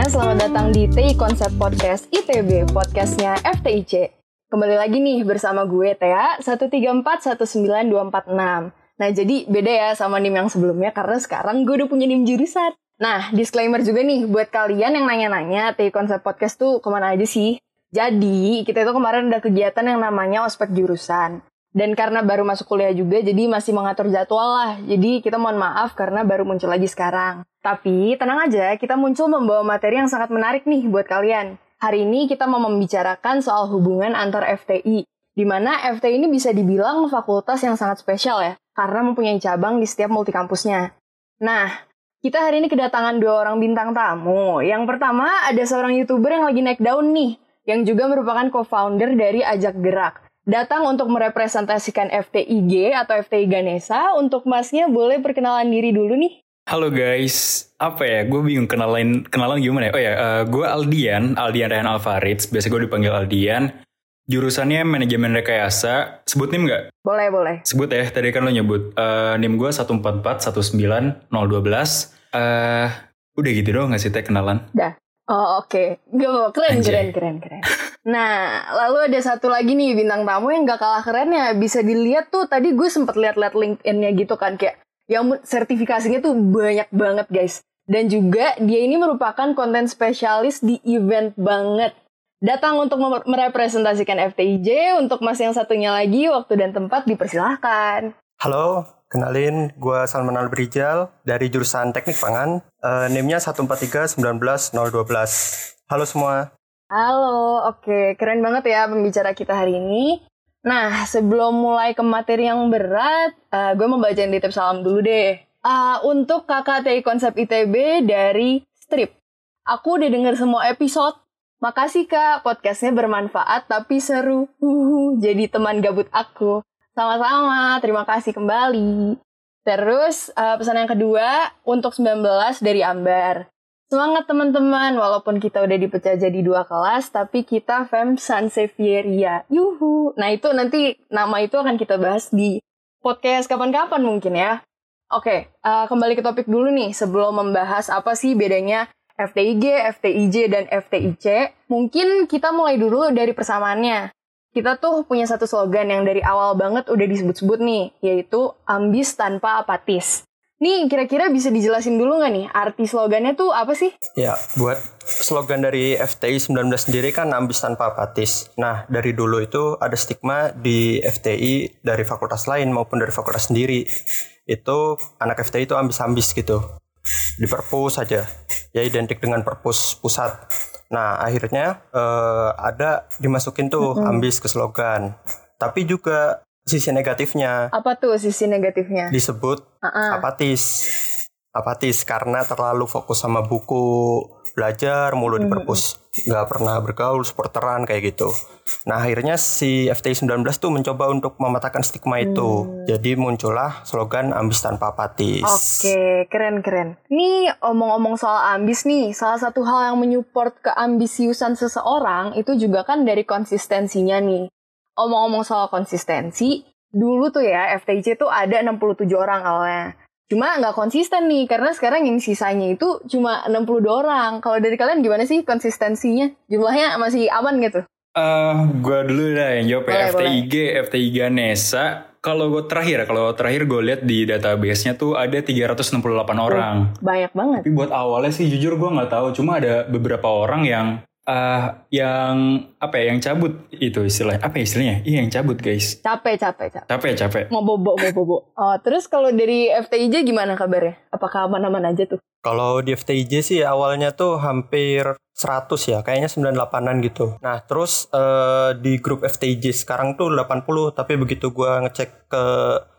semuanya, selamat datang di TI Konsep Podcast ITB, podcastnya FTIC. Kembali lagi nih bersama gue Tea 1341926. Nah jadi beda ya sama NIM yang sebelumnya karena sekarang gue udah punya NIM jurusan. Nah disclaimer juga nih buat kalian yang nanya-nanya TI Konsep Podcast tuh ke mana aja sih? Jadi kita itu kemarin ada kegiatan yang namanya ospek jurusan. Dan karena baru masuk kuliah juga, jadi masih mengatur jadwal lah. Jadi kita mohon maaf karena baru muncul lagi sekarang. Tapi tenang aja, kita muncul membawa materi yang sangat menarik nih buat kalian. Hari ini kita mau membicarakan soal hubungan antar FTI. Di mana FTI ini bisa dibilang fakultas yang sangat spesial ya, karena mempunyai cabang di setiap multikampusnya. Nah, kita hari ini kedatangan dua orang bintang tamu. Yang pertama ada seorang YouTuber yang lagi naik daun nih, yang juga merupakan co-founder dari Ajak Gerak datang untuk merepresentasikan FTIG atau FTI Ganesa. Untuk masnya boleh perkenalan diri dulu nih. Halo guys, apa ya? Gue bingung kenalan kenalan gimana ya? Oh ya, uh, gue Aldian, Aldian Rehan Alvarez. Biasa gue dipanggil Aldian. Jurusannya manajemen rekayasa. Sebut NIM nggak? Boleh, boleh. Sebut ya, tadi kan lo nyebut. Uh, NIM gue 144 19 012. Uh, udah gitu doang nggak sih teh kenalan? Dah. Oh oke, okay. gak keren, keren, keren, keren. Nah, lalu ada satu lagi nih bintang tamu yang gak kalah keren ya. Bisa dilihat tuh tadi gue sempet lihat-lihat LinkedIn-nya gitu kan kayak yang sertifikasinya tuh banyak banget guys. Dan juga dia ini merupakan konten spesialis di event banget. Datang untuk merepresentasikan FTIJ, untuk mas yang satunya lagi, waktu dan tempat dipersilahkan. Halo, Kenalin, gue Salman Albrijal dari jurusan Teknik Pangan. Uh, NIM-nya 143 Halo semua. Halo, oke. Keren banget ya pembicara kita hari ini. Nah, sebelum mulai ke materi yang berat, uh, gue mau bacain titip salam dulu deh. Uh, untuk KKTI Konsep ITB dari Strip. Aku udah denger semua episode. Makasih kak, podcastnya bermanfaat tapi seru. Uhuh, jadi teman gabut aku. Sama-sama, terima kasih kembali. Terus uh, pesan yang kedua untuk 19 dari Ambar. Semangat teman-teman, walaupun kita udah dipecah jadi dua kelas, tapi kita Fem Sansevieria. Yuhu. Nah itu nanti nama itu akan kita bahas di podcast kapan-kapan mungkin ya. Oke, uh, kembali ke topik dulu nih. Sebelum membahas apa sih bedanya FTIG, FTIJ, dan FTIC, mungkin kita mulai dulu dari persamaannya kita tuh punya satu slogan yang dari awal banget udah disebut-sebut nih, yaitu ambis tanpa apatis. Nih, kira-kira bisa dijelasin dulu nggak nih, arti slogannya tuh apa sih? Ya, buat slogan dari FTI 19 sendiri kan ambis tanpa apatis. Nah, dari dulu itu ada stigma di FTI dari fakultas lain maupun dari fakultas sendiri. Itu anak FTI itu ambis-ambis gitu. Di perpus saja. Ya identik dengan perpus pusat. Nah, akhirnya uh, ada dimasukin tuh mm -hmm. ambis ke slogan. Tapi juga sisi negatifnya. Apa tuh sisi negatifnya? Disebut uh -uh. apatis. Apatis karena terlalu fokus sama buku, belajar mulu di perpus nggak pernah bergaul supporteran kayak gitu. Nah akhirnya si FTI 19 tuh mencoba untuk mematahkan stigma itu. Hmm. jadi muncullah slogan ambis tanpa apatis. Oke keren keren. Nih omong-omong soal ambis nih salah satu hal yang menyupport keambisiusan seseorang itu juga kan dari konsistensinya nih. Omong-omong soal konsistensi dulu tuh ya FTIC tuh ada 67 orang awalnya Cuma nggak konsisten nih, karena sekarang yang sisanya itu cuma 62 orang. Kalau dari kalian gimana sih konsistensinya? Jumlahnya masih aman gitu? Uh, eh, gue dulu dah yang jawab ya. FTIG, FTIG Nesa. Kalau gue terakhir, kalau terakhir gue lihat di database-nya tuh ada 368 orang. banyak banget. Tapi buat awalnya sih jujur gue nggak tahu. Cuma ada beberapa orang yang uh, yang apa ya yang cabut itu istilahnya. Apa ya istilahnya? Iya yang cabut guys. Capek capek capek. Capek capek. Mau bobo mau bobo oh, terus kalau dari FTIJ gimana kabarnya? Apakah aman-aman aja tuh kalau di FTIJ sih awalnya tuh hampir 100 ya, kayaknya 98-an gitu. Nah, terus uh, di grup FTIJ sekarang tuh 80, tapi begitu gua ngecek ke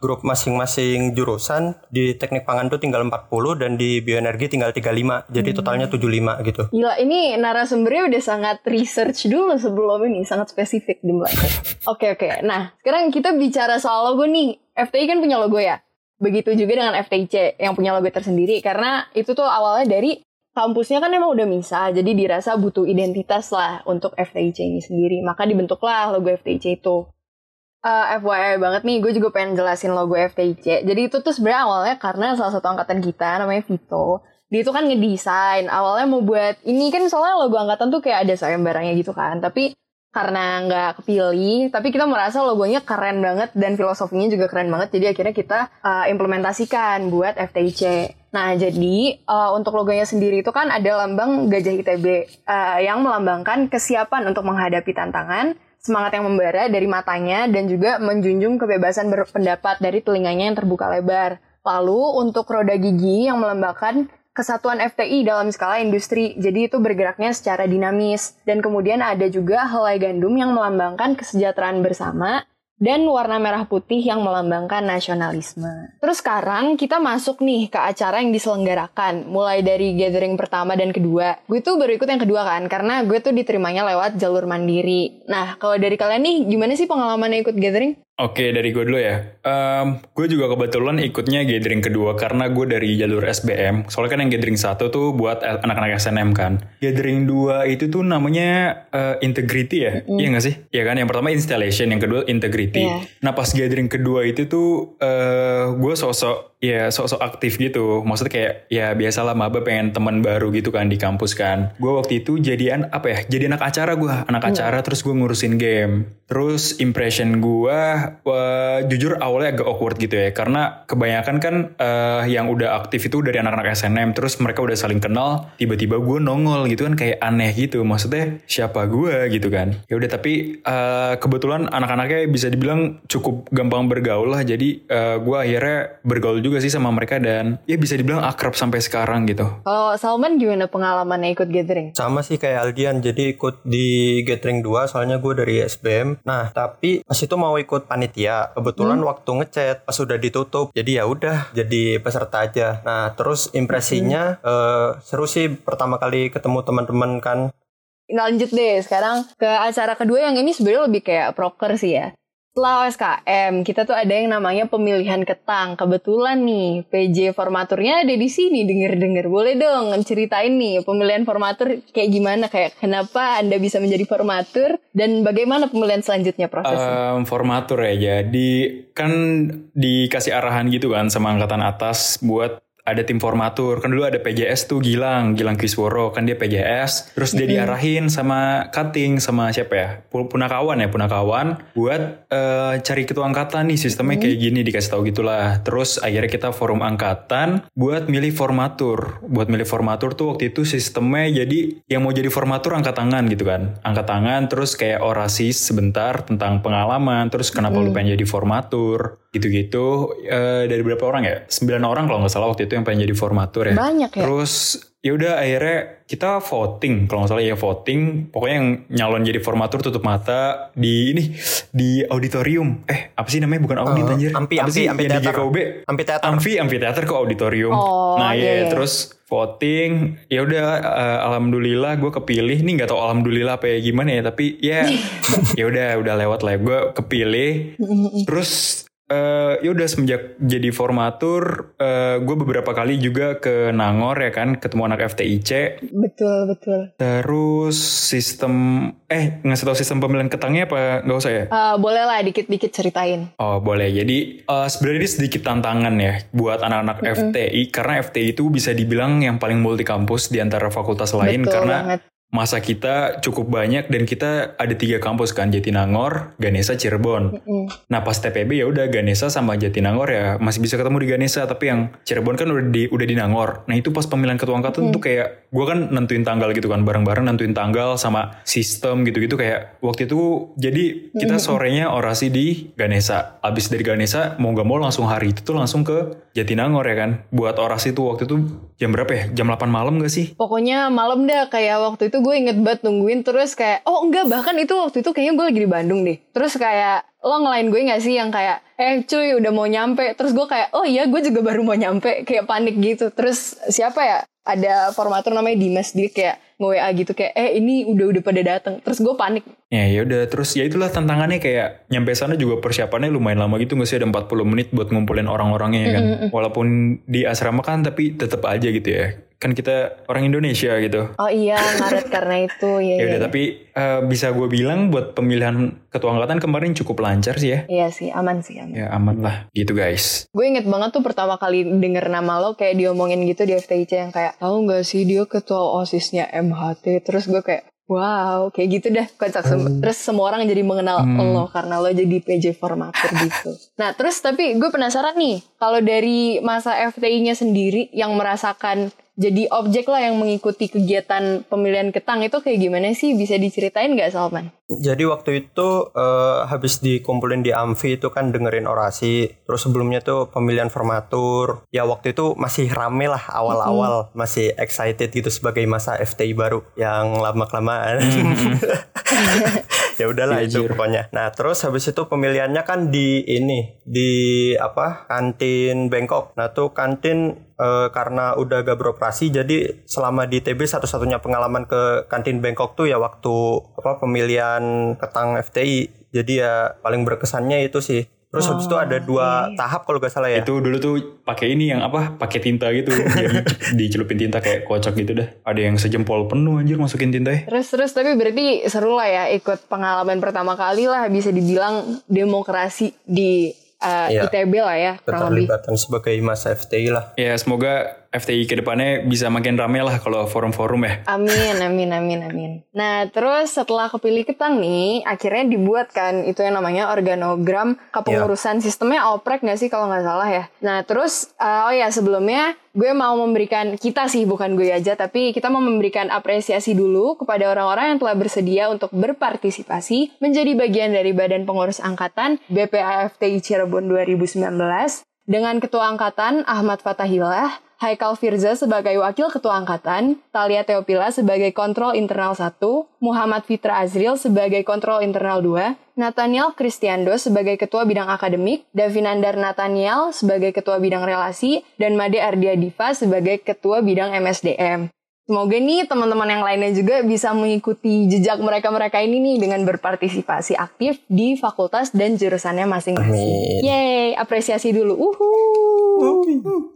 grup masing-masing jurusan, di teknik pangan tuh tinggal 40 dan di bioenergi tinggal 35. Jadi hmm. totalnya 75 gitu. Gila, ini narasumbernya udah sangat research dulu sebelum ini, sangat spesifik jumlahnya. Oke, oke. Okay, okay. Nah, sekarang kita bicara soal logo nih. FTI kan punya logo ya? Begitu juga dengan FTIC yang punya logo tersendiri karena itu tuh awalnya dari kampusnya kan emang udah misah jadi dirasa butuh identitas lah untuk FTIC ini sendiri maka dibentuklah logo FTIC itu. Uh, eh, FYI banget nih, gue juga pengen jelasin logo FTIC. Jadi itu tuh sebenarnya awalnya karena salah satu angkatan kita namanya Vito. dia itu kan ngedesain awalnya mau buat ini kan soalnya logo angkatan tuh kayak ada sayembaranya gitu kan tapi karena nggak kepilih tapi kita merasa logonya keren banget dan filosofinya juga keren banget. Jadi akhirnya kita uh, implementasikan buat FTIC nah jadi uh, untuk logonya sendiri itu kan ada lambang gajah ITB uh, yang melambangkan kesiapan untuk menghadapi tantangan semangat yang membara dari matanya dan juga menjunjung kebebasan berpendapat dari telinganya yang terbuka lebar. Lalu untuk roda gigi yang melambangkan kesatuan FTI dalam skala industri. Jadi itu bergeraknya secara dinamis. Dan kemudian ada juga helai gandum yang melambangkan kesejahteraan bersama dan warna merah putih yang melambangkan nasionalisme. Terus sekarang kita masuk nih ke acara yang diselenggarakan, mulai dari gathering pertama dan kedua. Gue tuh baru ikut yang kedua kan, karena gue tuh diterimanya lewat jalur mandiri. Nah, kalau dari kalian nih, gimana sih pengalamannya ikut gathering? Oke, dari gue dulu ya. Um, gue juga kebetulan ikutnya gathering kedua karena gue dari jalur SBM. Soalnya kan yang gathering satu tuh buat anak-anak SNM kan. Gathering dua itu tuh namanya uh, integrity ya? Mm. Iya gak sih? Iya kan? Yang pertama installation, yang kedua integrity. Yeah. Nah pas gathering kedua itu tuh uh, gue sosok ya sok-sok aktif gitu. Maksudnya kayak ya biasalah maba pengen teman baru gitu kan di kampus kan. Gue waktu itu jadian apa ya? Jadi anak acara gue, anak hmm. acara terus gue ngurusin game. Terus impression gue uh, jujur awalnya agak awkward gitu ya karena kebanyakan kan uh, yang udah aktif itu dari anak-anak SNM terus mereka udah saling kenal tiba-tiba gue nongol gitu kan kayak aneh gitu maksudnya siapa gue gitu kan ya udah tapi uh, kebetulan anak-anaknya bisa dibilang cukup gampang bergaul lah jadi uh, gue akhirnya bergaul juga juga sih sama mereka dan ya bisa dibilang akrab sampai sekarang gitu. Kalau Salman gimana pengalamannya ikut gathering? Sama sih kayak Aldian, jadi ikut di gathering 2 soalnya gue dari SBM. Nah, tapi pas itu mau ikut panitia, kebetulan hmm. waktu ngechat pas udah ditutup. Jadi ya udah jadi peserta aja. Nah, terus impresinya hmm. uh, seru sih pertama kali ketemu teman-teman kan lanjut deh sekarang ke acara kedua yang ini sebenarnya lebih kayak proker sih ya. Setelah SKM, kita tuh ada yang namanya pemilihan ketang. Kebetulan nih, PJ formaturnya ada di sini, denger-denger. Boleh dong ceritain nih, pemilihan formatur kayak gimana? Kayak kenapa Anda bisa menjadi formatur? Dan bagaimana pemilihan selanjutnya prosesnya? Um, formatur ya, jadi kan dikasih arahan gitu kan sama angkatan atas buat ada tim formatur. Kan dulu ada PJS tuh Gilang Gilang Kisworo kan dia PJS terus dia diarahin sama cutting sama siapa ya? Punakawan ya punakawan. Buat uh, cari ketua angkatan nih sistemnya kayak gini dikasih tahu gitulah. Terus akhirnya kita forum angkatan buat milih formatur. Buat milih formatur tuh waktu itu sistemnya jadi yang mau jadi formatur angkat tangan gitu kan. Angkat tangan terus kayak orasi sebentar tentang pengalaman terus kenapa mm. lu pengen jadi formatur gitu-gitu. Uh, dari berapa orang ya? Sembilan orang kalau nggak salah waktu itu yang pengen jadi formatur ya. Banyak ya? Terus ya udah akhirnya kita voting. Kalau nggak salah ya voting. Pokoknya yang nyalon jadi formatur tutup mata di ini di auditorium. Eh apa sih namanya? Bukan audit uh, anjir. ampi, apa ampi, sih ampi yang di GKUB ampi teater. Amfi teater ke auditorium. Oh, nah iya, ya terus voting. Ya udah uh, alhamdulillah gue kepilih. Nih nggak tau alhamdulillah apa ya gimana ya tapi ya ya udah udah lewat lah. Gue kepilih. Terus Uh, ya udah semenjak jadi formatur, uh, eh, gue beberapa kali juga ke Nangor ya kan, ketemu anak FTIC. Betul betul. Terus sistem, eh ngasih tau sistem pemilihan ketangnya apa nggak usah ya? Uh, boleh lah dikit-dikit ceritain. Oh boleh. Jadi uh, sebenarnya ini sedikit tantangan ya buat anak-anak mm -hmm. FTI karena FTI itu bisa dibilang yang paling multi kampus di antara fakultas lain betul karena banget masa kita cukup banyak dan kita ada tiga kampus kan Jatinangor, Ganesa, Cirebon. Mm -hmm. Nah pas TPB ya udah Ganesa sama Jatinangor ya masih bisa ketemu di Ganesa tapi yang Cirebon kan udah di udah di Nangor. Nah itu pas pemilihan ketua angkatan mm -hmm. tuh kayak gue kan nentuin tanggal gitu kan bareng-bareng nentuin tanggal sama sistem gitu-gitu kayak waktu itu jadi kita sorenya orasi di Ganesa. Abis dari Ganesa mau gak mau langsung hari itu tuh langsung ke Jatinangor ya kan. Buat orasi tuh waktu itu jam berapa ya? Jam 8 malam gak sih? Pokoknya malam dah kayak waktu itu gue inget banget nungguin terus kayak oh enggak bahkan itu waktu itu kayaknya gue lagi di Bandung deh. Terus kayak lo ngelain gue gak sih yang kayak eh cuy udah mau nyampe. Terus gue kayak oh iya gue juga baru mau nyampe. Kayak panik gitu. Terus siapa ya? Ada formatur namanya Dimas dia kayak nge-WA gitu kayak eh ini udah udah pada datang terus gue panik. Ya ya udah. Terus ya itulah tantangannya kayak nyampe sana juga persiapannya lumayan lama gitu nggak sih? Ada 40 menit buat ngumpulin orang-orangnya ya kan? Mm -hmm. walaupun di asrama kan tapi tetap aja gitu ya kan kita orang Indonesia gitu. Oh iya, ngaret karena itu. Ya, Ya udah, tapi eh, bisa gue bilang buat pemilihan ketua angkatan kemarin cukup lancar sih ya. Iya sih, aman sih, aman. Ya aman lah, gitu guys. Gue inget banget tuh pertama kali denger nama lo kayak diomongin gitu di FTIC yang kayak tahu nggak sih dia ketua osisnya MHT. Terus gue kayak wow kayak gitu dah kocak Sem- terus semua orang jadi mengenal lo karena lo jadi PJ formatur gitu. Nah terus tapi gue penasaran nih kalau dari masa FTI-nya sendiri yang merasakan jadi objek lah yang mengikuti kegiatan pemilihan ketang itu kayak gimana sih bisa diceritain nggak Salman? Jadi waktu itu eh, habis dikumpulin di Amfi itu kan dengerin orasi. Terus sebelumnya tuh pemilihan formatur. Ya waktu itu masih rame lah awal-awal. Masih excited gitu sebagai masa FTI baru yang lama-kelamaan. ya udahlah itu pokoknya. Nah terus habis itu pemilihannya kan di ini di apa kantin Bangkok. Nah tuh kantin eh, karena udah gak beroperasi jadi selama di TB satu-satunya pengalaman ke kantin Bangkok tuh ya waktu apa pemilihan ketang FTI. Jadi ya paling berkesannya itu sih. Terus habis itu ada dua tahap kalau gak salah ya. Itu dulu tuh pakai ini yang apa? Pakai tinta gitu. Jadi dicelupin tinta kayak kocok gitu dah. Ada yang sejempol penuh anjir masukin tinta ya. Terus terus tapi berarti seru lah ya ikut pengalaman pertama kali lah bisa dibilang demokrasi di uh, Iya. ITB lah ya kurang lebih. Keterlibatan sebagai masa FTI lah. Ya semoga FTI ke depannya bisa makin rame lah kalau forum-forum ya. Amin, amin, amin, amin. Nah, terus setelah kepilih ketang nih, akhirnya dibuat kan itu yang namanya organogram kepengurusan sistemnya oprek nggak sih kalau nggak salah ya. Nah, terus uh, oh ya sebelumnya gue mau memberikan kita sih bukan gue aja tapi kita mau memberikan apresiasi dulu kepada orang-orang yang telah bersedia untuk berpartisipasi menjadi bagian dari Badan Pengurus Angkatan BPAFTI Cirebon 2019 dengan Ketua Angkatan Ahmad Fatahillah, Haikal Firza sebagai Wakil Ketua Angkatan, Talia Teopila sebagai Kontrol Internal 1, Muhammad Fitra Azril sebagai Kontrol Internal 2, Nathaniel Kristiando sebagai Ketua Bidang Akademik, Davinandar Nathaniel sebagai Ketua Bidang Relasi, dan Made Ardia Diva sebagai Ketua Bidang MSDM. Semoga nih teman-teman yang lainnya juga bisa mengikuti jejak mereka-mereka ini nih dengan berpartisipasi aktif di fakultas dan jurusannya masing-masing. Yeay, apresiasi dulu. Uhuh.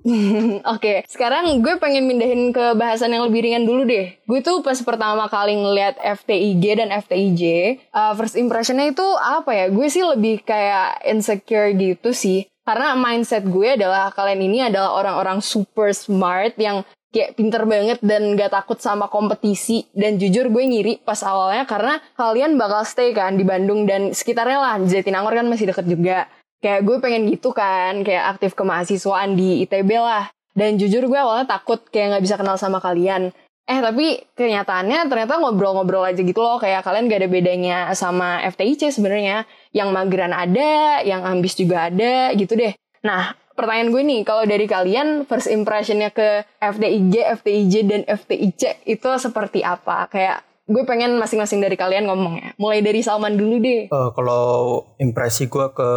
Oke, sekarang gue pengen mindahin ke bahasan yang lebih ringan dulu deh. Gue tuh pas pertama kali ngeliat FTIG dan FTIJ, uh, first impressionnya itu apa ya? Gue sih lebih kayak insecure gitu sih. Karena mindset gue adalah kalian ini adalah orang-orang super smart yang kayak pinter banget dan gak takut sama kompetisi. Dan jujur gue ngiri pas awalnya karena kalian bakal stay kan di Bandung dan sekitarnya lah Jatinangor kan masih deket juga. Kayak gue pengen gitu kan kayak aktif kemahasiswaan di ITB lah. Dan jujur gue awalnya takut kayak nggak bisa kenal sama kalian. Eh tapi kenyataannya ternyata ngobrol-ngobrol aja gitu loh. Kayak kalian gak ada bedanya sama FTIC sebenarnya. Yang mageran ada yang ambis juga ada gitu deh. Nah pertanyaan gue nih, kalau dari kalian first impressionnya ke FTIG, FTIJ, dan FTIC itu seperti apa? Kayak gue pengen masing-masing dari kalian ngomong ya. Mulai dari Salman dulu deh. Eh, kalau impresi gue ke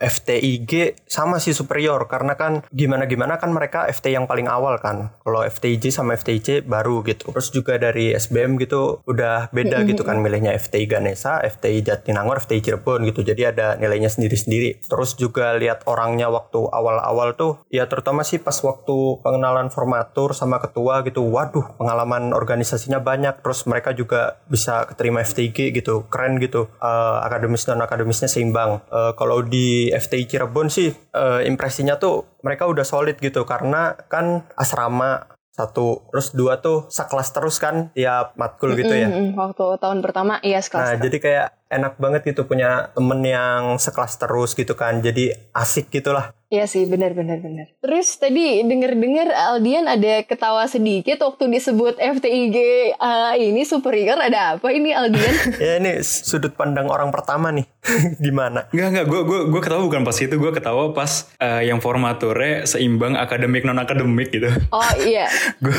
FTIG sama sih superior karena kan gimana gimana kan mereka FT yang paling awal kan. Kalau FTIJ sama FTIC baru gitu. Terus juga dari SBM gitu udah beda gitu kan milihnya FTI Ganesa, FTI Jatinangor, FTI Cirebon gitu. Jadi ada nilainya sendiri-sendiri. Terus juga lihat orangnya waktu awal-awal tuh ya terutama sih pas waktu pengenalan formatur sama ketua gitu. Waduh, pengalaman organisasinya banyak. Terus mereka juga bisa keterima FTIG gitu. Keren gitu. Eh, akademis dan akademisnya seimbang. Eh, kalau di FTI Cirebon sih eh, impresinya tuh mereka udah solid gitu karena kan asrama satu terus dua tuh sekelas terus kan tiap matkul gitu ya. Mm-mm, waktu tahun pertama, iya Nah, sekelas. jadi kayak enak banget gitu punya temen yang sekelas terus gitu kan. Jadi asik gitu lah. Iya sih, benar benar benar. Terus tadi denger-dengar Aldian ada ketawa sedikit waktu disebut FTIG eh, ini superior. Ada apa ini Aldian? ya ini sudut pandang orang pertama nih. Gimana? Enggak enggak gue gue gue ketawa bukan pas itu gue ketawa pas eh, yang formaturnya seimbang akademik non akademik gitu. oh iya, gue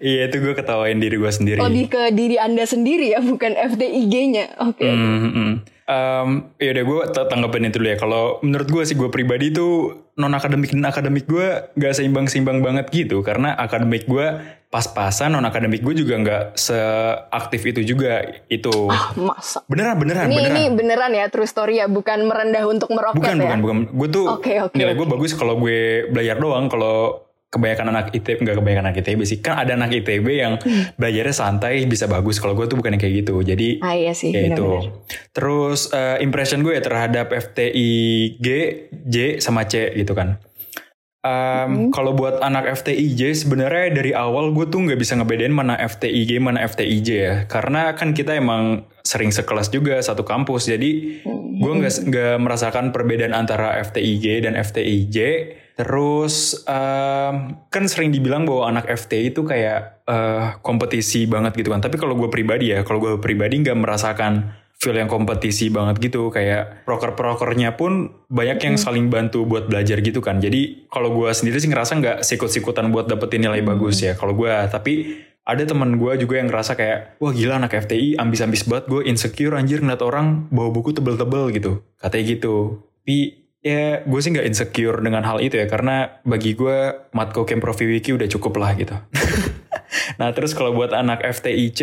iya itu gue ketawain diri gue sendiri. lebih ke diri anda sendiri ya, bukan FTIG-nya. Oke. Hmm, hmm. Em, ya udah gue tanggapin itu dulu ya. Kalau menurut gue sih gue pribadi tuh non akademik dan akademik gue gak seimbang seimbang banget gitu karena akademik gue pas-pasan non akademik gue juga nggak seaktif itu juga itu. Ah, masa. Beneran beneran Ini beneran. ini beneran ya true story ya, bukan merendah untuk meroket bukan ya. bukan bukan. Gue tuh Oke, oke, nilai gue oke. bagus kalau gue belajar doang. Kalau kebanyakan anak ITB nggak kebanyakan anak ITB sih. Kan ada anak ITB yang belajarnya santai bisa bagus. Kalau gue tuh bukan yang kayak gitu. Jadi Ah iya sih, ya itu. terus eh, impression gue ya terhadap FTI G J sama C gitu kan. Um, Kalau buat anak FTIJ sebenarnya dari awal gue tuh nggak bisa ngebedain mana FTIG mana FTIJ ya. Karena kan kita emang sering sekelas juga satu kampus. Jadi gue nggak nggak merasakan perbedaan antara FTIG dan FTIJ terus um, kan sering dibilang bahwa anak FTI itu kayak eh, kompetisi banget gitu kan. Tapi kalau gue pribadi ya kalau gue pribadi nggak merasakan feel yang kompetisi banget gitu. Kayak proker-prokernya pun banyak yang saling bantu buat belajar gitu kan. Jadi kalau gue sendiri sih ngerasa nggak sikut-sikutan buat dapetin nilai bagus ya kalau gue tapi ada teman gue juga yang ngerasa kayak wah gila anak FTI ambis-ambis banget. Gue insecure anjir ngeliat orang bawa buku tebel-tebel gitu. Katanya gitu. Tapi ya gue sih nggak insecure dengan hal itu ya karena bagi gue matko Kemprofi Wiki udah cukup lah gitu Nah terus kalau buat anak FTIC,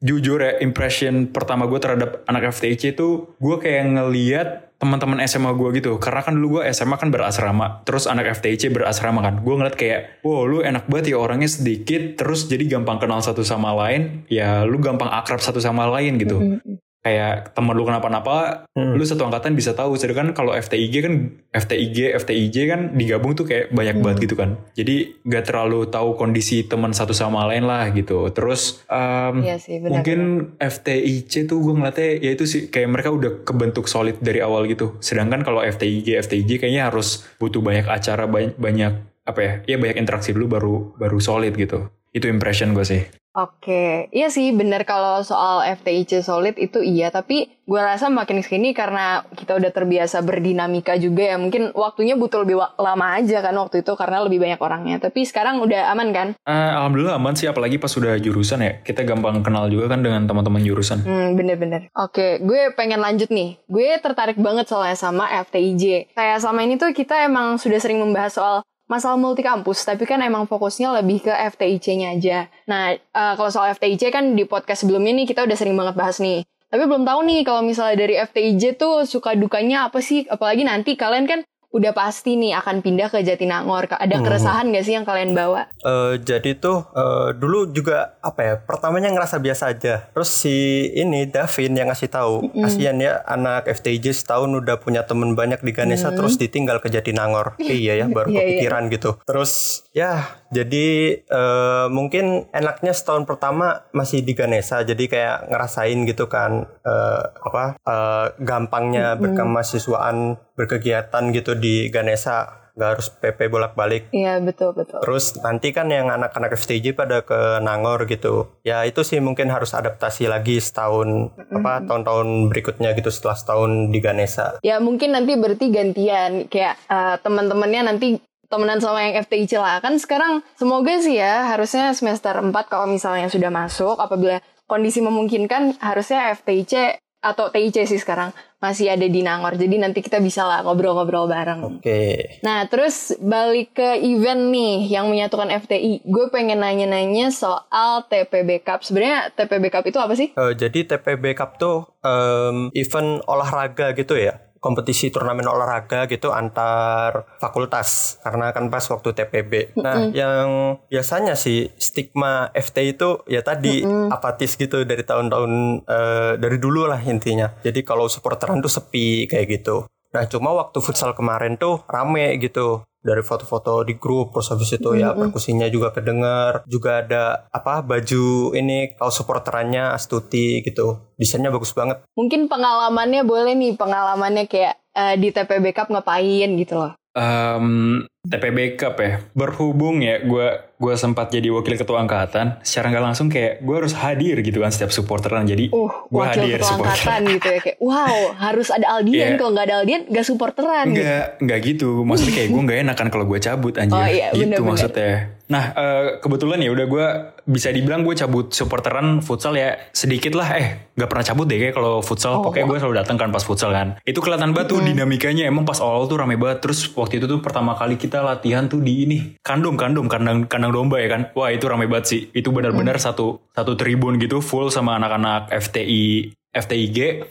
jujur ya impression pertama gue terhadap anak FTIC itu gue kayak ngeliat teman-teman SMA gue gitu. Karena kan dulu gue SMA kan berasrama, terus anak FTIC berasrama kan. Gue ngeliat kayak, wow lu enak banget ya orangnya sedikit, terus jadi gampang kenal satu sama lain. Ya lu gampang akrab satu sama lain gitu. Kayak temen lu kenapa-napa, Hmm. lu satu angkatan bisa tahu. Sedangkan kalau FTIG kan, FTIG, FTIJ kan digabung tuh kayak banyak banget gitu kan. Jadi gak terlalu tahu kondisi teman satu sama lain lah gitu. Terus um, Iya sih, benar. mungkin FTIC tuh gue ngeliatnya ya itu sih kayak mereka udah kebentuk solid dari awal gitu. Sedangkan kalau FTIG, FTIJ kayaknya harus butuh banyak acara, banyak, banyak apa ya? Ya banyak interaksi dulu baru baru solid gitu. Itu impression gue sih. Oke, iya sih bener kalau soal FTIC solid itu iya, tapi gue rasa makin ke sini karena kita udah terbiasa berdinamika juga ya, mungkin waktunya butuh lebih lama aja kan waktu itu karena lebih banyak orangnya. Tapi sekarang udah aman kan? Eh, Alhamdulillah aman sih apalagi pas sudah jurusan ya. Kita gampang kenal juga kan dengan teman-teman jurusan. Hmm, bener-bener. Oke, gue pengen lanjut nih. Gue tertarik banget soalnya sama FTIJ. Kayak selama ini tuh kita emang sudah sering membahas soal masalah multi kampus, tapi kan emang fokusnya lebih ke FTIC-nya aja. Nah, eh, kalau soal FTIC kan di podcast sebelumnya nih kita udah sering banget bahas nih. Tapi belum tahu nih kalau misalnya dari FTIJ tuh suka dukanya apa sih? Apalagi nanti kalian kan udah pasti nih akan pindah ke Jatinangor. Ada Hmm. keresahan gak sih yang kalian bawa? Eh, jadi tuh eh, dulu juga apa ya pertamanya ngerasa biasa aja terus si ini Davin yang ngasih tahu kasihan ya anak FTJ setahun udah punya temen banyak di Ganesha terus ditinggal ke Jatinangor iya ya baru Iya, iya. kepikiran gitu terus ya jadi eh, mungkin enaknya setahun pertama masih di Ganesha jadi kayak ngerasain gitu kan eh, apa eh, gampangnya berkemahasiswaan berkegiatan gitu di Ganesha nggak harus PP bolak-balik Iya, betul, betul. Terus nanti kan yang anak-anak FTJ pada ke Nangor gitu. Ya itu sih mungkin harus adaptasi lagi setahun apa tahun-tahun berikutnya gitu setelah setahun di Ganesha. Ya mungkin nanti berarti gantian kayak eh, teman-temannya nanti temenan sama yang FTIC lah kan sekarang semoga sih ya harusnya semester 4 kalau misalnya sudah masuk apabila kondisi memungkinkan harusnya FTIC atau TIC sih sekarang masih ada di Nangor jadi nanti kita bisa lah ngobrol-ngobrol bareng. Oke. Nah terus balik ke event nih yang menyatukan FTI gue pengen nanya-nanya soal TPB Cup sebenarnya TPB Cup itu apa sih? Eh, jadi TPB Cup tuh em, event olahraga gitu ya. Kompetisi turnamen olahraga gitu antar fakultas karena kan pas waktu TPB. Nah, yang biasanya sih stigma FT itu ya tadi apatis gitu dari tahun-tahun eh, dari dulu lah intinya. Jadi kalau supporteran tuh sepi kayak gitu. Nah, cuma waktu futsal kemarin tuh rame gitu dari foto-foto di grup terus habis itu ya perkusinya juga kedengar juga ada apa baju ini kaos supporterannya Astuti gitu. Desainnya bagus banget. Mungkin pengalamannya boleh nih pengalamannya kayak eh, di TPB Cup ngapain gitu loh. Um, TPB Cup ya berhubung ya gue gue sempat jadi wakil ketua angkatan secara nggak langsung kayak gue harus hadir gitu kan setiap supporteran jadi Uh, gue wakil hadir ketua supporter angkatan gitu ya kayak wow harus ada Aldian Iya. kalau nggak ada Aldian nggak supporteran gitu. Enggak, enggak gitu. Maksudnya kayak gue nggak enakan kalau gue cabut anjir. Oh iya, gitu bener-bener. maksudnya. Nah, eh, kebetulan ya udah gue bisa dibilang gue cabut supporteran futsal ya sedikit lah. Eh, nggak pernah cabut deh kayak kalau futsal. Oh. Pokoknya gue selalu datang kan pas futsal kan. Itu kelihatan banget tuh dinamikanya. Emang pas awal tuh rame banget. Terus waktu itu tuh pertama kali kita latihan tuh di ini kandung kandung kandang kandang domba ya kan. Wah itu rame banget sih. Itu benar-benar satu satu tribun gitu full sama anak-anak FTI FTIG.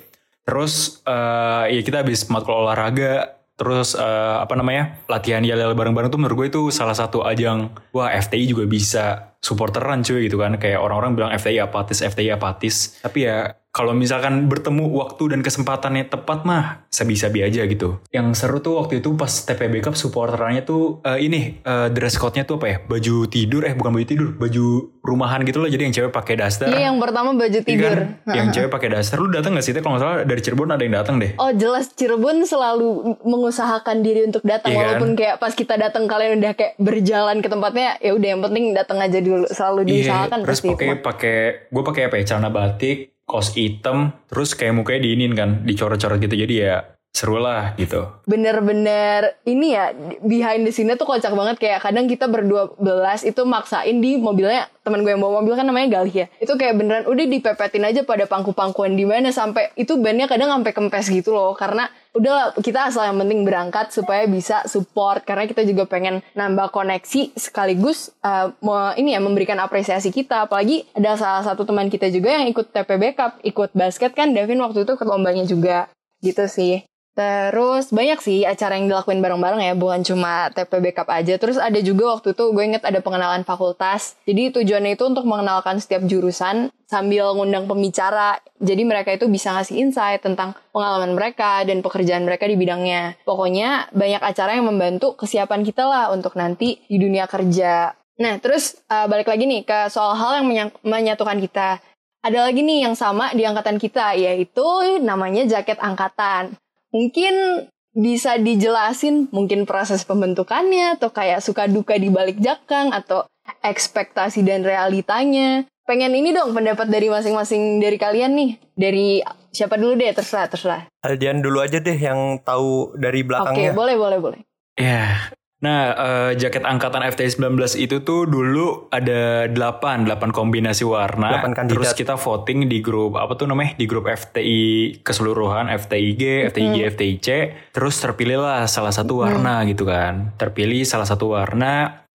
Terus eh ya kita habis matkul olahraga Terus uh, apa namanya latihan yel bareng-bareng tuh menurut gue itu salah satu ajang wah FTI juga bisa supporteran cuy gitu kan kayak orang-orang bilang FTI apatis FTI apatis tapi ya kalau misalkan bertemu waktu dan kesempatannya tepat mah sabi-sabi aja gitu. Yang seru tuh waktu itu pas TPB Cup supporterannya tuh uh, ini uh, dress code-nya tuh apa ya? Baju tidur eh bukan baju tidur, baju rumahan gitu loh. Jadi yang cewek pakai daster. Iya, yang pertama baju tidur. Iya kan? yang cewek pakai daster. Lu datang gak sih? Kalau salah dari Cirebon ada yang datang deh. Oh jelas Cirebon selalu mengusahakan diri untuk datang iya walaupun kan? kayak pas kita datang kalian udah kayak berjalan ke tempatnya ya udah yang penting datang aja dulu selalu iya, diusahakan iya, terus pakai pakai gue pakai apa ya celana batik kaos hitam terus kayak mukanya diinin kan dicoret-coret gitu. Jadi ya seru lah gitu. Bener-bener ini ya behind the scene tuh kocak banget. Kayak kadang kita berdua belas itu maksain di mobilnya teman gue yang bawa mobil kan namanya Galih ya. Itu kayak beneran udah dipepetin aja pada pangku-pangkuan di mana sampai itu bandnya kadang sampai kempes gitu loh. Karena udah kita asal yang penting berangkat supaya bisa support. Karena kita juga pengen nambah koneksi sekaligus uh, ini ya memberikan apresiasi kita. Apalagi ada salah satu teman kita juga yang ikut TPB Cup ikut basket kan Davin waktu itu ke lombanya juga. Gitu sih Terus banyak sih acara yang dilakuin bareng-bareng ya, bukan cuma TPB Cup aja. Terus ada juga waktu itu gue inget ada pengenalan fakultas. Jadi tujuannya itu untuk mengenalkan setiap jurusan sambil ngundang pembicara. Jadi mereka itu bisa ngasih insight tentang pengalaman mereka dan pekerjaan mereka di bidangnya. Pokoknya banyak acara yang membantu kesiapan kita lah untuk nanti di dunia kerja. Nah, terus uh, balik lagi nih ke soal hal yang menyatukan kita. Ada lagi nih yang sama di angkatan kita, yaitu namanya jaket angkatan. Mungkin bisa dijelasin mungkin proses pembentukannya atau kayak suka duka di balik jakang atau ekspektasi dan realitanya. Pengen ini dong pendapat dari masing-masing dari kalian nih. Dari siapa dulu deh terserah terserah. Aldian dulu aja deh yang tahu dari belakangnya. Oke, boleh boleh boleh. Ya, Nah, uh, jaket angkatan FTI 19 itu tuh dulu ada 8, 8 kombinasi warna. 8 kandidat. Terus kita voting di grup apa tuh namanya? Di grup FTI keseluruhan, FTIG, FTIG. FTIC. Terus terpilihlah salah satu warna mm. gitu kan. Terpilih salah satu warna.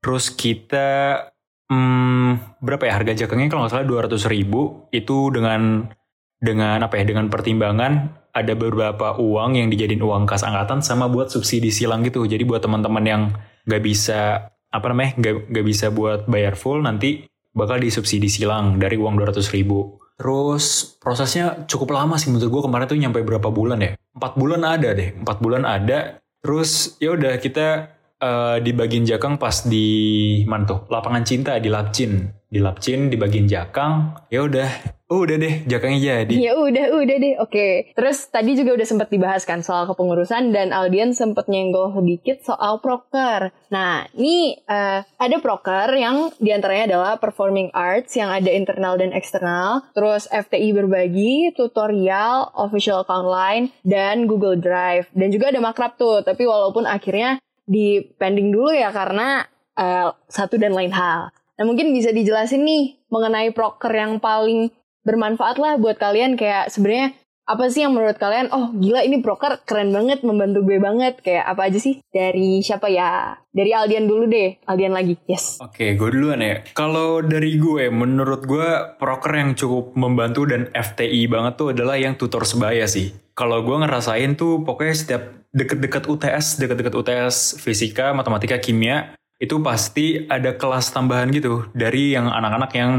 Terus kita hmm, berapa ya harga jaketnya kalau nggak salah 200 ribu itu dengan dengan apa ya dengan pertimbangan ada beberapa uang yang dijadiin uang kas angkatan sama buat subsidi silang gitu. Jadi buat teman-teman yang nggak bisa apa namanya nggak nggak bisa buat bayar full nanti bakal disubsidi silang dari uang 200 ribu. Terus prosesnya cukup lama sih menurut gue kemarin tuh nyampe berapa bulan ya? Empat bulan ada deh, empat bulan ada. Terus ya udah kita uh, di bagian Jakang pas di mana tuh? Lapangan Cinta di Lapcin. Di Lapcin di bagian Jakang. Ya udah Oh, udah deh, jakangnya jadi. Ya udah, udah deh. Oke. Terus tadi juga udah sempat dibahas kan soal kepengurusan dan Aldian sempat nyenggol sedikit soal proker. Nah, ini uh, ada proker yang di antaranya adalah performing arts yang ada internal dan eksternal. Terus FTI berbagi, tutorial, official account line, dan Google Drive. Dan juga ada makrab tuh, tapi walaupun akhirnya di pending dulu ya karena uh, satu dan lain hal. Nah mungkin bisa dijelasin nih mengenai proker yang paling bermanfaat lah buat kalian kayak sebenarnya apa sih yang menurut kalian oh gila ini broker keren banget membantu gue banget. Kayak apa aja sih? Dari siapa ya? Dari Aldian dulu deh Aldian lagi. Yes. Oke okay, gue duluan ya. Kalau dari gue menurut gue broker yang cukup membantu dan FTI banget tuh adalah yang tutor sebaya sih. Kalau gue ngerasain tuh pokoknya setiap deket-deket UTS deket-deket UTS fisika matematika kimia itu pasti ada kelas tambahan gitu dari yang anak-anak yang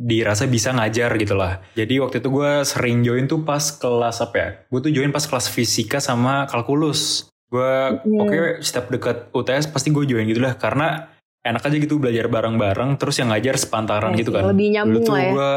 dirasa bisa ngajar gitu lah. Jadi waktu itu gue sering join tuh pas kelas apa ya? Gue tuh join pas kelas fisika sama kalkulus. Gue mm. oke okay, setiap dekat UTS pasti gue join gitu lah karena enak aja gitu belajar bareng-bareng terus yang ngajar sepantaran ya, gitu kan. Lebih nyambung Dulu tuh lah ya. gue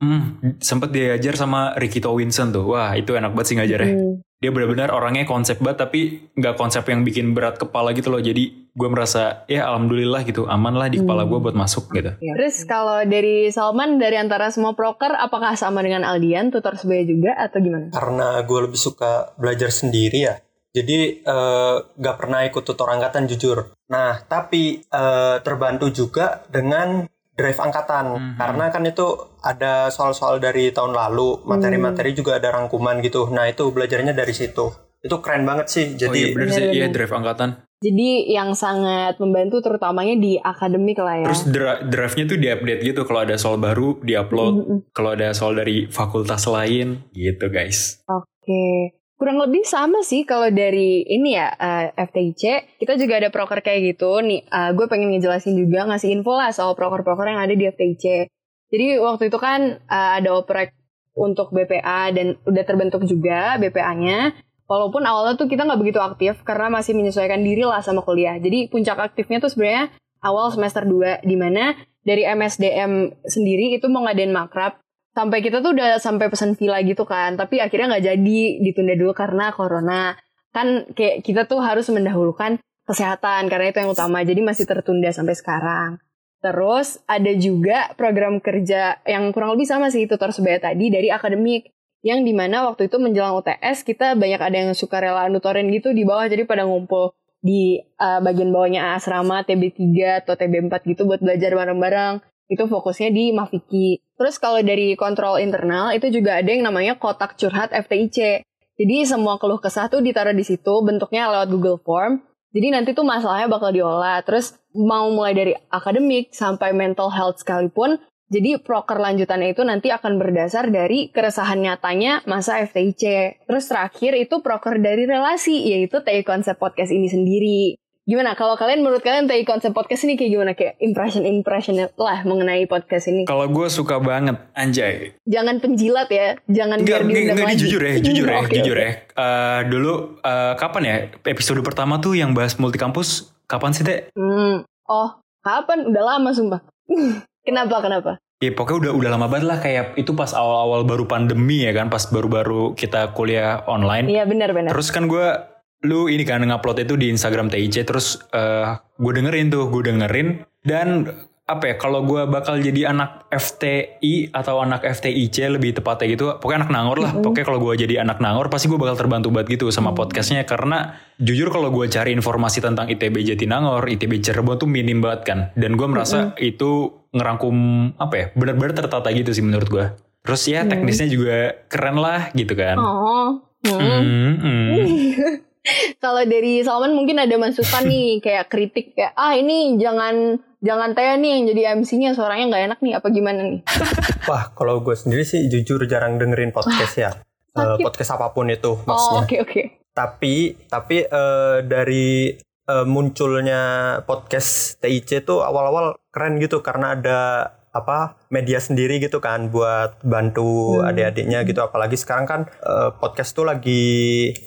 hmm, sempet diajar sama Ricky Towinson tuh. Wah itu enak banget sih ngajarnya. Mm. Dia benar-benar orangnya konsep banget tapi nggak konsep yang bikin berat kepala gitu loh. Jadi gue merasa ya alhamdulillah gitu aman lah di hmm. kepala gue buat masuk gitu. Ya. Terus kalau dari Salman dari antara semua proker apakah sama dengan Aldian tutor sebaya juga atau gimana? Karena gue lebih suka belajar sendiri ya. Jadi uh, gak pernah ikut tutor angkatan jujur. Nah tapi uh, terbantu juga dengan drive angkatan hmm. karena kan itu ada soal-soal dari tahun lalu materi-materi hmm. juga ada rangkuman gitu. Nah itu belajarnya dari situ. Itu keren banget sih. Jadi oh, iya bener sih, iya drive angkatan. Jadi yang sangat membantu terutamanya di akademik lah ya. Terus draftnya tuh diupdate gitu kalau ada soal baru diupload, mm -hmm. kalau ada soal dari fakultas lain gitu guys. Oke. Okay. Kurang lebih sama sih kalau dari ini ya uh, FTIC kita juga ada proker kayak gitu. Nih uh, gue pengen ngejelasin juga ngasih info lah soal proker-proker yang ada di FTIC jadi waktu itu kan uh, ada oprek untuk BPA dan udah terbentuk juga BPA-nya walaupun awalnya tuh kita nggak begitu aktif karena masih menyesuaikan diri lah sama kuliah. Jadi puncak aktifnya tuh sebenarnya awal semester 2 di mana dari MSDM sendiri itu mau ngadain makrab sampai kita tuh udah sampai pesan villa gitu kan tapi akhirnya nggak jadi ditunda dulu karena corona. Kan kayak kita tuh harus mendahulukan kesehatan karena itu yang utama jadi masih tertunda sampai sekarang. Terus ada juga program kerja yang kurang lebih sama sih tutor sebaya tadi dari akademik yang di mana waktu itu menjelang UTS kita banyak ada yang suka rela nutorin gitu di bawah jadi pada ngumpul di uh, bagian bawahnya asrama TB3 atau TB4 gitu buat belajar bareng-bareng itu fokusnya di Mafiki. Terus kalau dari kontrol internal itu juga ada yang namanya kotak curhat FTIC. Jadi semua keluh kesah tuh ditaruh di situ bentuknya lewat Google Form. Jadi nanti tuh masalahnya bakal diolah. Terus mau mulai dari akademik sampai mental health sekalipun. Jadi proker lanjutannya itu nanti akan berdasar dari keresahan nyatanya masa FTIC. Terus terakhir itu proker dari relasi, yaitu TI konsep podcast ini sendiri. Gimana kalau kalian menurut kalian tadi konsep podcast ini kayak gimana kayak impression impression lah mengenai podcast ini? Kalau gue suka banget anjay. Jangan penjilat ya, jangan biar diundang lagi. Jujur ya, jujur ya, Oke, jujur oke. ya. Eh, dulu eh, kapan ya episode pertama tuh yang bahas multikampus? Kapan sih teh? Hmm. Oh, kapan? Udah lama sumpah. kenapa kenapa? Ya pokoknya udah udah lama banget lah kayak itu pas awal-awal baru pandemi ya kan, pas baru-baru kita kuliah online. Iya benar-benar. Terus kan gue lu ini kan ngupload itu di Instagram TIC terus eh gue dengerin tuh gue dengerin. Dan apa ya kalau gue bakal jadi anak FTI atau anak FTIC lebih tepatnya gitu pokoknya anak Nangor lah. Pokoknya kalau gue jadi anak Nangor pasti gue bakal terbantu banget gitu sama podcastnya. Karena jujur kalau gue cari informasi tentang ITB Jatinangor ITB Cirebon tuh minim banget kan. Dan gue merasa itu ngerangkum apa ya benar-benar tertata gitu sih menurut gue terus ya teknisnya juga keren lah gitu kan. Oh. Hmm. Hmm, hmm. Kalau dari Salman mungkin ada masukan nih kayak kritik kayak ah ini jangan jangan Taya nih yang jadi MC-nya suaranya nggak enak nih apa gimana nih? Wah, kalau gue sendiri sih jujur jarang dengerin podcast ya. Sakit. podcast apa pun itu Oh maksudnya. oke oke. Tapi tapi eh, dari eh, munculnya podcast TIC tuh awal-awal keren gitu karena ada apa media sendiri gitu kan buat bantu Hmm. adik-adiknya gitu apalagi sekarang kan eh, podcast tuh lagi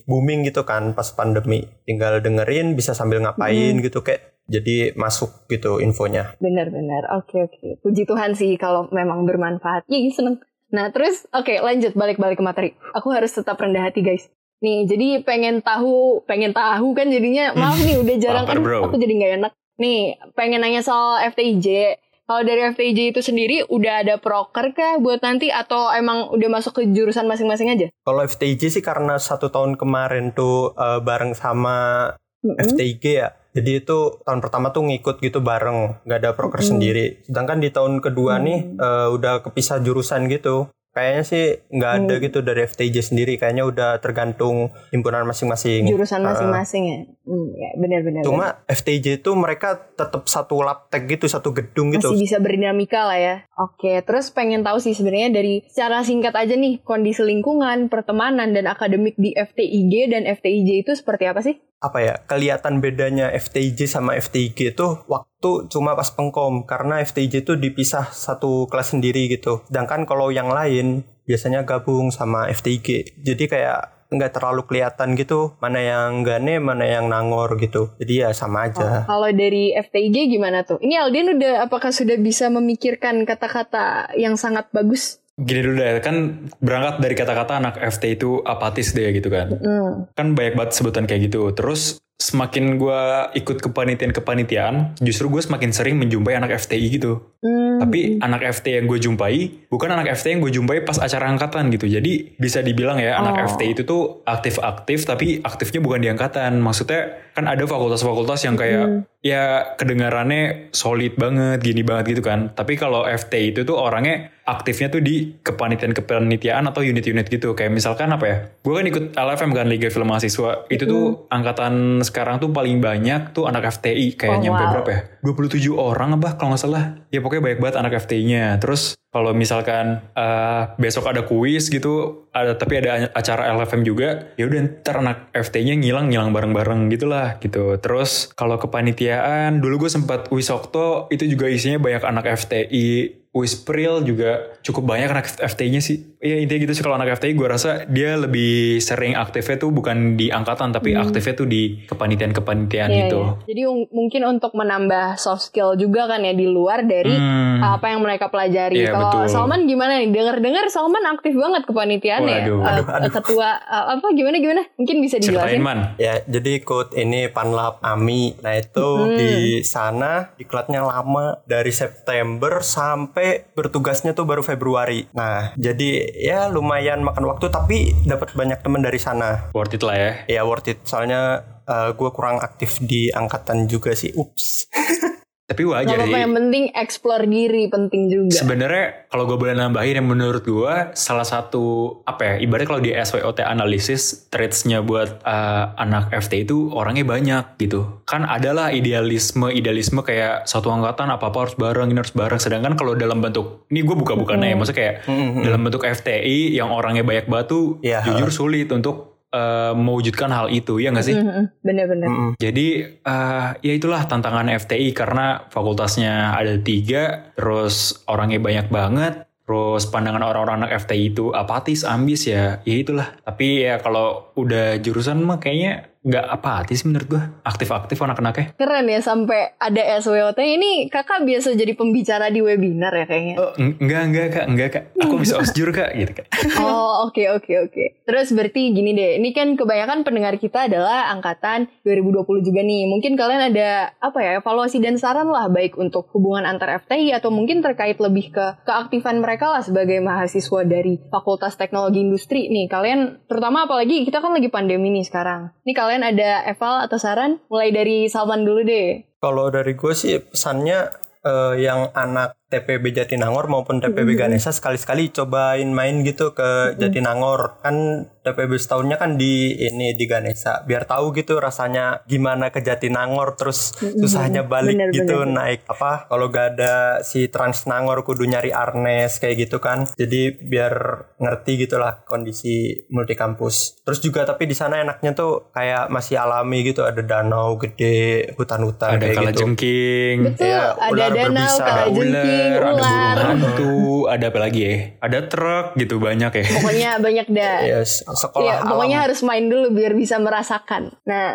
booming gitu kan pas pandemi tinggal dengerin bisa sambil Hmm. ngapain gitu kayak jadi masuk gitu infonya Benar-benar. Oke oke. Puji Tuhan sih kalau memang bermanfaat. Iya seneng. Nah terus oke lanjut balik-balik ke materi. Aku harus tetap rendah hati guys. Nih jadi pengen tahu pengen tahu kan jadinya maaf nih udah jarang bro. aku jadi nggak enak. Nih pengen nanya soal FTIJ. Kalau dari FTIJ itu sendiri udah ada proker kah buat nanti atau emang udah masuk ke jurusan masing-masing aja? Kalau FTIG sih karena satu tahun kemarin tuh eh, bareng sama Mm-mm. FTIG ya. Jadi itu tahun pertama tuh ngikut gitu bareng, nggak ada proker Mm-mm. sendiri. Sedangkan di tahun kedua nih eh, udah kepisah jurusan gitu. Kayaknya sih nggak ada Mm. gitu dari FTIG sendiri. Kayaknya udah tergantung himpunan masing-masing. Jurusan Eh, masing-masing ya. Hmm, ya benar-benar. Cuma FTIG itu mereka tetap satu laptek gitu, satu gedung gitu. masih bisa berdinamika lah ya. Oke, terus pengen tahu sih sebenarnya dari secara singkat aja nih kondisi lingkungan, pertemanan dan akademik di FTIG dan FTIJ itu seperti apa sih? Apa ya kelihatan bedanya FTIJ sama FTIG itu waktu cuma pas pengkom. Karena FTIJ itu dipisah satu kelas sendiri gitu. Sedangkan kalau yang lain biasanya gabung sama FTIG jadi kayak nggak terlalu kelihatan gitu mana yang gane mana yang nangor gitu. Jadi ya sama aja. Kalau dari FTIG gimana tuh? Ini Aldian udah apakah sudah bisa memikirkan kata-kata yang sangat bagus? Gini dulu deh, kan berangkat dari kata-kata anak FT itu apatis deh gitu kan. Hmm. Kan banyak banget sebutan kayak gitu. Terus semakin gue ikut kepanitiaan-kepanitiaan, justru gue semakin sering menjumpai anak FTI gitu. Hmm. Tapi anak FT yang gue jumpai, bukan anak FT yang gue jumpai pas acara angkatan gitu. Jadi bisa dibilang ya Oh. anak FT itu tuh aktif-aktif, tapi aktifnya bukan di angkatan. Maksudnya kan ada fakultas-fakultas yang kayak ya kedengarannya solid banget, gini banget gitu kan. Tapi kalau FT itu tuh orangnya aktifnya tuh di kepanitiaan-kepanitiaan atau unit-unit gitu. Kayak misalkan apa ya? Gue kan ikut LFM kan Liga Film Mahasiswa. Itu tuh angkatan sekarang tuh paling banyak tuh anak FTI kayak Oh, nyampe wow. berapa ya? 27 orang apa kalau nggak salah. Ya pokoknya banyak banget anak FTI-nya. Terus kalau misalkan eh, besok ada kuis gitu, ada tapi ada acara LFM juga, ya udah ntar anak FTI-nya ngilang ngilang bareng-bareng gitulah gitu. Terus kalau kepanitiaan, dulu gue sempat Wisokto itu juga isinya banyak anak FTI. Wispril juga cukup banyak anak FTI-nya sih. Iya intinya gitu sih kalau anak FTI gue rasa dia lebih sering aktifnya tuh bukan di angkatan tapi aktifnya tuh di kepanitiaan-kepanitian Iya, gitu. iya. Jadi un- mungkin untuk menambah soft skill juga kan ya di luar dari Hmm. apa yang mereka pelajari. Iya, Kalau betul. Salman gimana nih? Dengar-dengar Salman aktif banget kepanitiaan ya. Waduh. Eh, Aduh, aduh. Ketua eh, apa gimana gimana? Mungkin bisa Ceritain dijelasin. man. Ya, jadi ikut ini Panlab AMI. Nah, itu di sana diklatnya lama dari September sampai bertugasnya tuh baru Februari. Nah, jadi ya lumayan makan waktu tapi dapat banyak teman dari sana. Worth it lah ya. Ya worth it. Soalnya gue kurang aktif di angkatan juga sih. Ups. Tapi wajar sih. yang penting explore diri penting juga. Sebenarnya kalau gue boleh nambahin yang menurut gue salah satu apa ya ibaratnya kalau di SWOT analisis traitsnya buat uh, anak FT itu orangnya banyak gitu. Kan adalah idealisme idealisme kayak satu angkatan apa apa harus bareng ini harus bareng. Sedangkan kalau dalam bentuk ini gue buka-bukannya ya maksudnya kayak dalam bentuk FTI yang orangnya banyak batu Iya. jujur sulit untuk uh, mewujudkan hal itu ya nggak sih? Bener-bener. Mm-mm. Jadi eh, ya itulah tantangan FTI karena fakultasnya ada tiga, terus orangnya banyak banget, terus pandangan orang-orang anak FTI itu apatis, ambis ya, ya itulah. Tapi ya kalau udah jurusan mah kayaknya nggak apatis menurut gua, aktif-aktif anak-anaknya. Keren ya sampai ada SWOT ini kakak biasa jadi pembicara di webinar ya kayaknya. Oh, eng- enggak enggak kak, enggak kak, aku bisa osjur kak, gitu kak. Oh oke oke oke. Terus berarti gini deh, ini kan kebanyakan pendengar kita adalah angkatan 2020 juga nih. Mungkin kalian ada apa ya evaluasi dan saran lah baik untuk hubungan antar FTI atau mungkin terkait lebih ke keaktifan mereka lah sebagai mahasiswa dari Fakultas Teknologi Industri nih. Kalian terutama apalagi kita kan lagi pandemi nih sekarang. Nih kalian ada eval atau saran? Mulai dari Salman dulu deh. Kalau dari gue sih pesannya eh, yang anak TPB Jatinangor maupun TPB Ganesha sekali-sekali cobain main gitu ke Jatinangor. Kan TPB setahunnya kan di ini di Ganesha. Biar tahu gitu rasanya gimana ke Jatinangor terus susahnya balik Bener, gitu bener. naik apa kalau gak ada si Transnangor kudu nyari Arnes kayak gitu kan. Jadi biar ngerti gitulah kondisi multi kampus terus juga tapi di sana enaknya tuh kayak masih alami gitu ada danau gede hutan-hutan Ada kayak kala gitu. Jengking, Betul, Iya, ada ular danau, berbisa, kala ada burung hantu, ada apa lagi ya? Ada truk gitu banyak ya. Pokoknya banyak dah. Yes, sekolah Iya, pokoknya alam. harus main dulu biar bisa merasakan. Nah,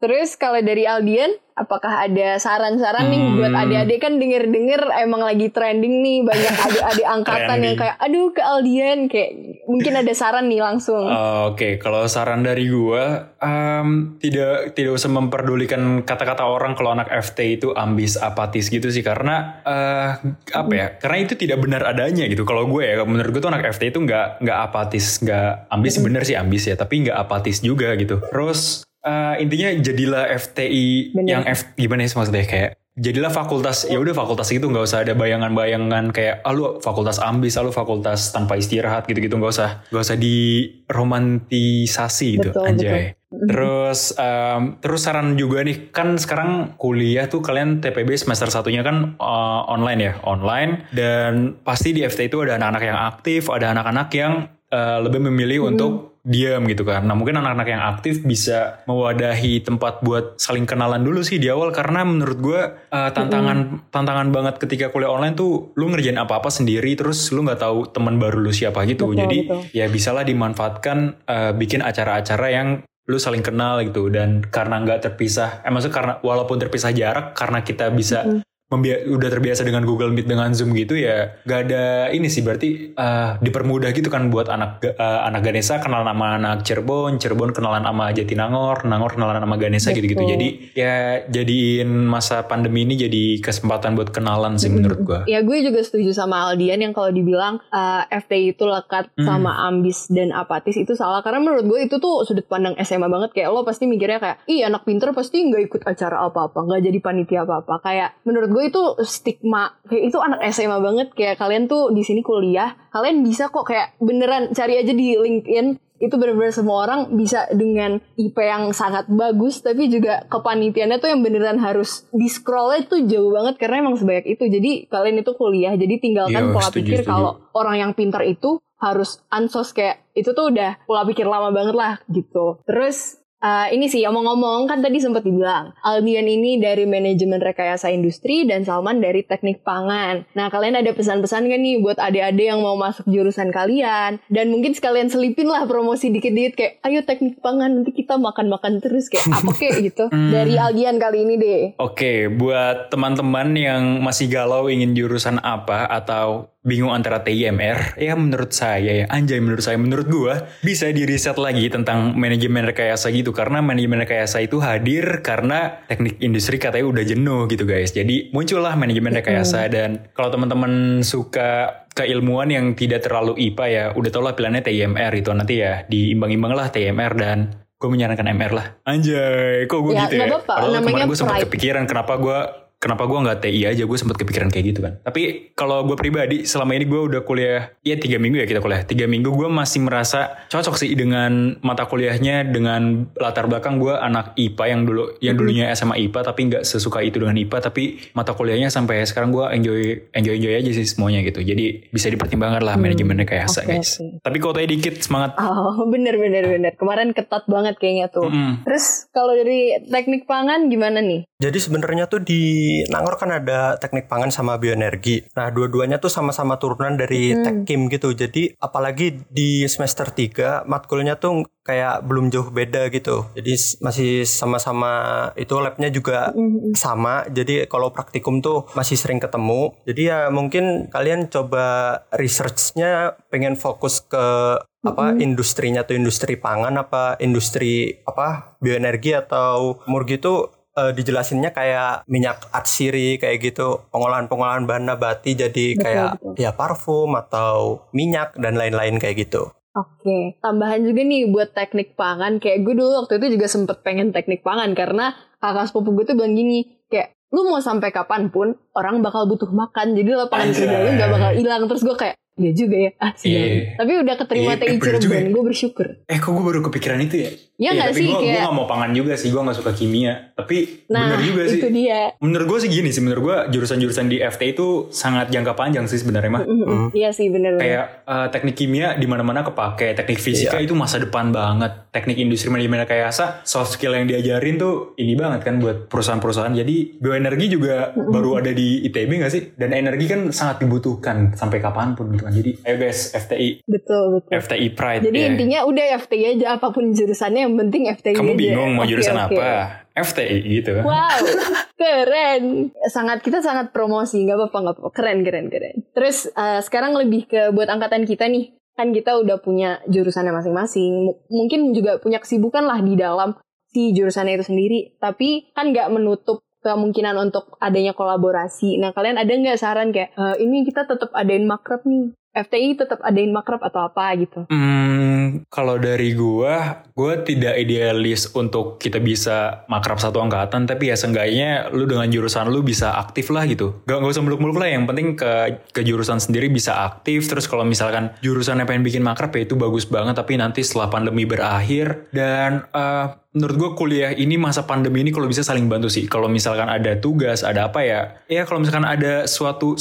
terus kalau dari Aldian, apakah ada saran-saran nih Hmm. buat adik-adik kan denger-denger emang lagi trending nih banyak adik-adik angkatan yang kayak aduh ke Aldian kayak mungkin ada saran nih langsung. Uh, Oke, kalau saran dari gua um, tidak tidak usah memperdulikan kata-kata orang kalau anak FT itu ambis apatis gitu sih karena uh, apa ya? Karena itu tidak benar adanya gitu. Kalau gue ya, menurut gue tuh anak FT itu nggak nggak apatis, nggak ambis bener sih ambis ya, tapi nggak apatis juga gitu. Terus uh, intinya jadilah FTI Bener. yang F gimana sih maksudnya? Kayak jadilah fakultas ya udah fakultas itu nggak usah ada bayangan-bayangan kayak ah lu fakultas ambis ah, lu fakultas tanpa istirahat gitu-gitu nggak usah. Nggak usah diromantisasi gitu Betul, anjay. terus em, terus saran juga nih kan sekarang kuliah tuh kalian TPB semester satunya kan eh, online ya online. Dan pasti di FT itu ada anak-anak yang aktif ada anak-anak yang eh, lebih memilih untuk diam gitu kan. Nah mungkin anak-anak yang aktif bisa mewadahi tempat buat saling kenalan dulu sih di awal karena menurut gue uh, tantangan tantangan banget ketika kuliah online tuh lu ngerjain apa-apa sendiri terus lu nggak tahu teman baru lu siapa gitu. Betul, Jadi betul. ya bisalah dimanfaatkan uh, bikin acara-acara yang lu saling kenal gitu dan karena nggak terpisah, eh maksudnya karena walaupun terpisah jarak karena kita bisa membia- udah terbiasa dengan Google Meet dengan Zoom gitu ya gak ada ini sih berarti uh, dipermudah gitu kan buat anak uh, anak Ganesha kenalan sama anak Cirebon Cirebon kenalan sama Jatinangor Nangor kenalan sama Ganesha gitu-gitu. Betul. jadi ya jadiin masa pandemi ini jadi kesempatan buat kenalan sih menurut gua. Ya gue juga setuju sama Aldian yang kalau dibilang uh, FTI itu lekat Hmm. sama ambis dan apatis itu salah. Karena menurut gue itu tuh sudut pandang SMA banget. Kayak lo pasti mikirnya kayak ih anak pinter pasti nggak ikut acara apa-apa nggak jadi panitia apa-apa. Kayak menurut gue gue itu stigma kayak itu anak SMA banget kayak kalian tuh di sini kuliah kalian bisa kok kayak beneran cari aja di LinkedIn itu bener-bener semua orang bisa dengan IP yang sangat bagus tapi juga kepanitiannya tuh yang beneran harus di scrollnya tuh jauh banget karena emang sebanyak itu. Jadi kalian itu kuliah jadi tinggalkan Yo, pola setuju, pikir kalau orang yang pintar itu harus ansos kayak itu tuh udah pola pikir lama banget lah gitu. Terus Uh, ini sih omong-ngomong kan tadi sempat dibilang Albion ini dari manajemen rekayasa industri dan Salman dari teknik pangan. Nah kalian ada pesan-pesan kan nih buat adik-adik yang mau masuk jurusan kalian dan mungkin sekalian selipin lah promosi dikit-dikit kayak ayo teknik pangan nanti kita makan-makan terus kayak apa kek gitu dari Albion kali ini deh. Oke, buat teman-teman yang masih galau ingin jurusan apa atau bingung antara TIMR, ya menurut saya ya, anjay menurut saya, menurut gua bisa di riset lagi tentang manajemen rekayasa gitu karena manajemen rekayasa itu hadir karena teknik industri katanya udah jenuh gitu guys. Jadi muncullah manajemen rekayasa dan kalau teman-teman suka keilmuan yang tidak terlalu IPA ya, udah tau lah pilihannya TIMR itu nanti ya diimbang-imbang lah TIMR dan gue menyarankan MR lah. Anjay, kok gue Ya, gitu ya? nggak apa-apa, Padahal namanya kemarin gue sempat kepikiran kenapa gue kenapa gue nggak TI aja? Gue sempat kepikiran kayak gitu kan. Tapi kalau gue pribadi selama ini gue udah kuliah ya tiga minggu ya kita kuliah. Tiga minggu gue masih merasa cocok sih dengan mata kuliahnya dengan latar belakang gue anak IPA yang dulu yang dulunya SMA IPA tapi nggak sesuka itu dengan IPA tapi mata kuliahnya sampai sekarang gue enjoy enjoy enjoy aja sih semuanya gitu. Jadi bisa dipertimbangkan lah manajemen rekayasa oke, guys. oke. tapi tadi dikit semangat. Oh bener bener bener. Kemarin ketat banget kayaknya tuh. Mm. Terus kalau dari teknik pangan gimana nih? Jadi sebenarnya tuh di Nangor kan ada teknik pangan sama bioenergi. Nah, dua-duanya tuh sama-sama turunan dari Tekkim gitu. Jadi apalagi di semester 3 matkulnya tuh kayak belum jauh beda gitu. Jadi masih sama-sama itu labnya juga sama. Jadi kalau praktikum tuh masih sering ketemu. Jadi ya mungkin kalian coba researchnya pengen fokus ke apa industrinya tuh industri pangan apa industri apa bioenergi atau murgi tuh eh, dijelasinnya kayak minyak atsiri kayak gitu pengolahan-pengolahan bahan nabati jadi kayak betul. ya parfum atau minyak dan lain-lain kayak gitu. Oke, tambahan juga nih buat teknik pangan. Kayak gue dulu waktu itu juga sempet pengen teknik pangan karena kakak sepupu gue tuh bilang gini, kayak lu mau sampai kapan pun orang bakal butuh makan, jadi lapangan kerja lu nggak bakal hilang. Terus gue kayak, iya juga ya, ah sial. Iya. Tapi udah keterima TI bener juga Cirebon, gue bersyukur. eh kok gue baru kepikiran itu ya Iya nggak tapi sih? gue Kayak, gak mau pangan juga sih gue gak suka kimia tapi nah bener juga sih itu dia. Menurut gue sih gini sih, menurut gue jurusan-jurusan di FT itu sangat jangka panjang sih sebenarnya mah. Mm-mm. Iya sih bener-bener. Kayak eh, teknik kimia di mana-mana kepake, teknik fisika Iya. itu masa depan banget, teknik industri manajemen rekayasa, soft skill yang diajarin tuh ini banget kan buat perusahaan-perusahaan. Jadi bioenergi juga baru ada di ITB gak sih? Dan energi kan sangat dibutuhkan sampai kapan pun gitu kan. Jadi ayo guys, FTI, Betul betul. FTI Pride. Jadi ya. intinya udah FTI aja apa pun jurusannya yang penting FTI kamu aja. bingung mau jurusan oke. apa? FTI gitu. Wow, keren. Sangat kita sangat promosi, nggak apa-apa nggak apa-apa. Keren keren keren. Terus eh, sekarang lebih ke buat angkatan kita nih. Kan kita udah punya jurusannya masing-masing. M- Mungkin juga punya kesibukan lah di dalam si jurusannya itu sendiri. Tapi kan nggak menutup kemungkinan untuk adanya kolaborasi. Nah kalian ada nggak saran kayak "Eh, ini kita tetap adain makrab nih. FTI tetap adain makrab atau apa gitu. Hmm, kalau dari gua, gua tidak idealis untuk kita bisa makrab satu angkatan, tapi ya seenggaknya lu dengan jurusan lu bisa aktif lah gitu. Gak, gak usah muluk-muluk lah, yang penting ke, ke jurusan sendiri bisa aktif, terus kalau misalkan jurusannya pengen bikin makrab ya itu bagus banget, tapi nanti setelah pandemi berakhir, dan eh, menurut gua kuliah ini masa pandemi ini kalau bisa saling bantu sih. Kalau misalkan ada tugas, ada apa ya, ya kalau misalkan ada suatu,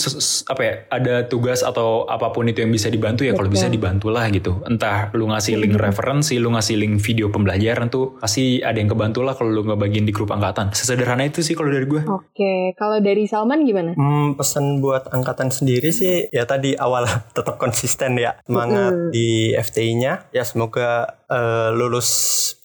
apa ya, ada tugas atau apa pun itu yang bisa dibantu ya kalau bisa dibantulah gitu. Entah lu ngasih link referensi, lu ngasih link video pembelajaran tuh pasti ada yang kebantu lah kalau lu ngebagiin di grup angkatan. Sesederhana itu sih kalau dari gue. Oke, kalau dari Salman gimana? Hmm, pesan buat angkatan sendiri sih ya tadi awal tetap konsisten ya semangat di FTI-nya ya semoga eh, lulus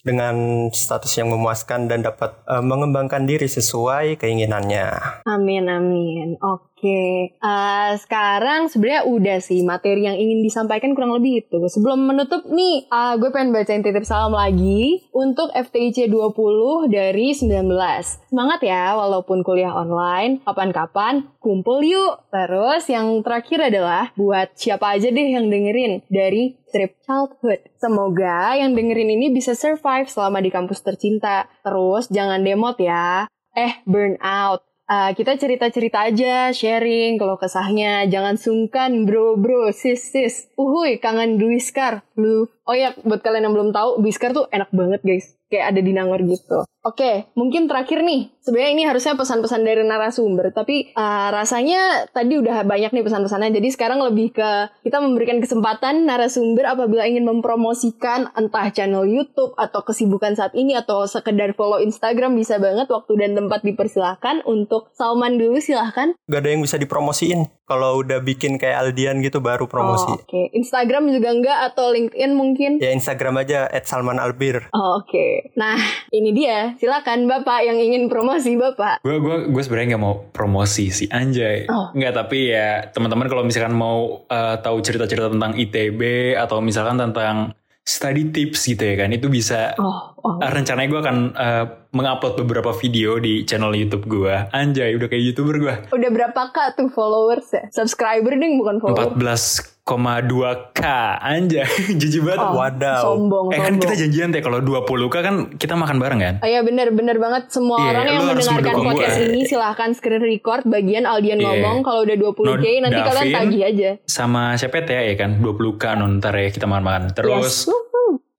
dengan status yang memuaskan dan dapat eh, mengembangkan diri sesuai keinginannya. Amin amin. Oke. Eh, sekarang sebenarnya udah sih materi yang ingin disampaikan kurang lebih itu. Sebelum menutup nih, eh, gue pengen bacain titip salam lagi untuk FTIC 20 dari 19. Semangat ya walaupun kuliah online, kapan-kapan kumpul yuk. Terus yang terakhir adalah buat siapa aja deh yang dengerin dari Trip Childhood. Semoga yang dengerin ini bisa survive selama di kampus tercinta. Terus jangan demot ya. Eh, burn out. Uh, kita cerita-cerita aja, sharing kalau kesahnya. Jangan sungkan bro bro, sis sis. Uhuy, kangen Duiskar. Lu. Oh ya, buat kalian yang belum tahu, Duiskar tuh enak banget guys. Kayak ada di Nangor gitu. Oke, mungkin terakhir nih. Sebenarnya ini harusnya pesan-pesan dari narasumber, tapi uh, rasanya tadi udah banyak nih pesan-pesannya. Jadi sekarang lebih ke kita memberikan kesempatan narasumber apabila ingin mempromosikan entah channel YouTube atau kesibukan saat ini atau sekedar follow Instagram bisa banget waktu dan tempat dipersilahkan untuk Salman dulu silahkan. Gak ada yang bisa dipromosiin. Kalau udah bikin kayak Aldian gitu baru promosi. Oh, Oke, okay. Instagram juga enggak atau LinkedIn mungkin? Ya Instagram aja @salmanalbir. Oh, Oke, okay. nah ini dia. Silakan Bapak yang ingin promosi Bapak. Gue gue gue sebenarnya nggak mau promosi si Anjay. Oh. Nggak tapi ya teman-teman kalau misalkan mau uh, tahu cerita-cerita tentang ITB atau misalkan tentang study tips gitu ya kan itu bisa oh, oh. Ah, rencananya gue akan uh, mengupload beberapa video di channel YouTube gue anjay udah kayak youtuber gue udah berapa kak tuh followers ya subscriber nih bukan followers? Empat belas koma dua k. Anjay jijik banget. Oh, wadaw. sombong, eh sombong. kan kita janjian teh kalau 20K kan kita makan bareng kan? Oh iya bener bener banget. Semua yeah, orang yang mendengarkan podcast ini silahkan screen record bagian Aldian yeah. ngomong. Kalau udah 20K nanti Davin, kalian tagih aja. sama siapa ya iya kan? 20K nontar ya kita makan-makan. Terus yes.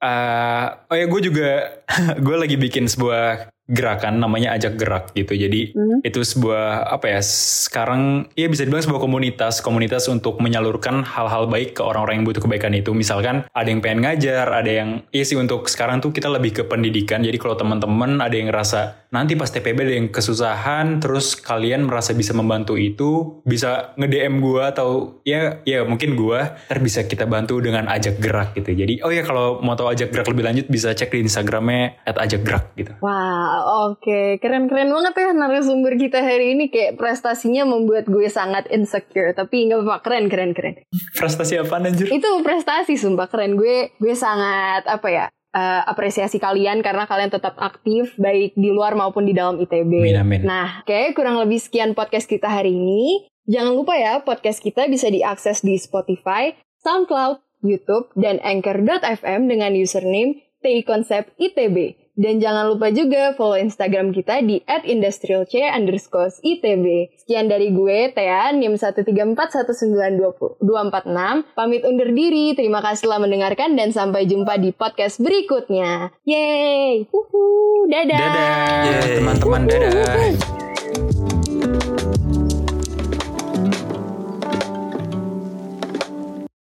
Uh, oh ya gue juga gue lagi bikin sebuah gerakan namanya ajak gerak gitu. Jadi hmm. itu sebuah apa ya sekarang ya bisa dibilang sebuah komunitas komunitas untuk menyalurkan hal-hal baik ke orang-orang yang butuh kebaikan itu. Misalkan ada yang pengen ngajar, ada yang iya sih untuk sekarang tuh kita lebih ke pendidikan. Jadi kalau teman-teman ada yang ngerasa nanti pas TPB ada yang kesusahan, terus kalian merasa bisa membantu itu, bisa nge-DM gua atau ya ya mungkin gua ntar bisa kita bantu dengan ajak gerak gitu. Jadi oh ya kalau mau tahu ajak gerak lebih lanjut bisa cek di Instagramnya @ajakgerak gitu. Wow oke. Keren-keren banget ya narasumber kita hari ini. Kayak prestasinya membuat gue sangat insecure. Tapi nggak apa-apa, keren, keren, keren. Prestasi apa anjir? Itu prestasi, sumpah keren. Gue gue sangat, apa ya, uh, apresiasi kalian karena kalian tetap aktif baik di luar maupun di dalam ITB. Amin, amin. Nah, kayak kurang lebih sekian podcast kita hari ini. Jangan lupa ya, podcast kita bisa diakses di Spotify, SoundCloud, YouTube, dan Anchor.fm dengan username TI Konsep ITB. Dan jangan lupa juga follow Instagram kita di @industrialc underscore ITB. Sekian dari gue, Tea, NIM 134192246. Pamit undur diri, terima kasih telah mendengarkan dan sampai jumpa di podcast berikutnya. Yeay! Uhuh, dadah! Dadah, teman-teman, dadah!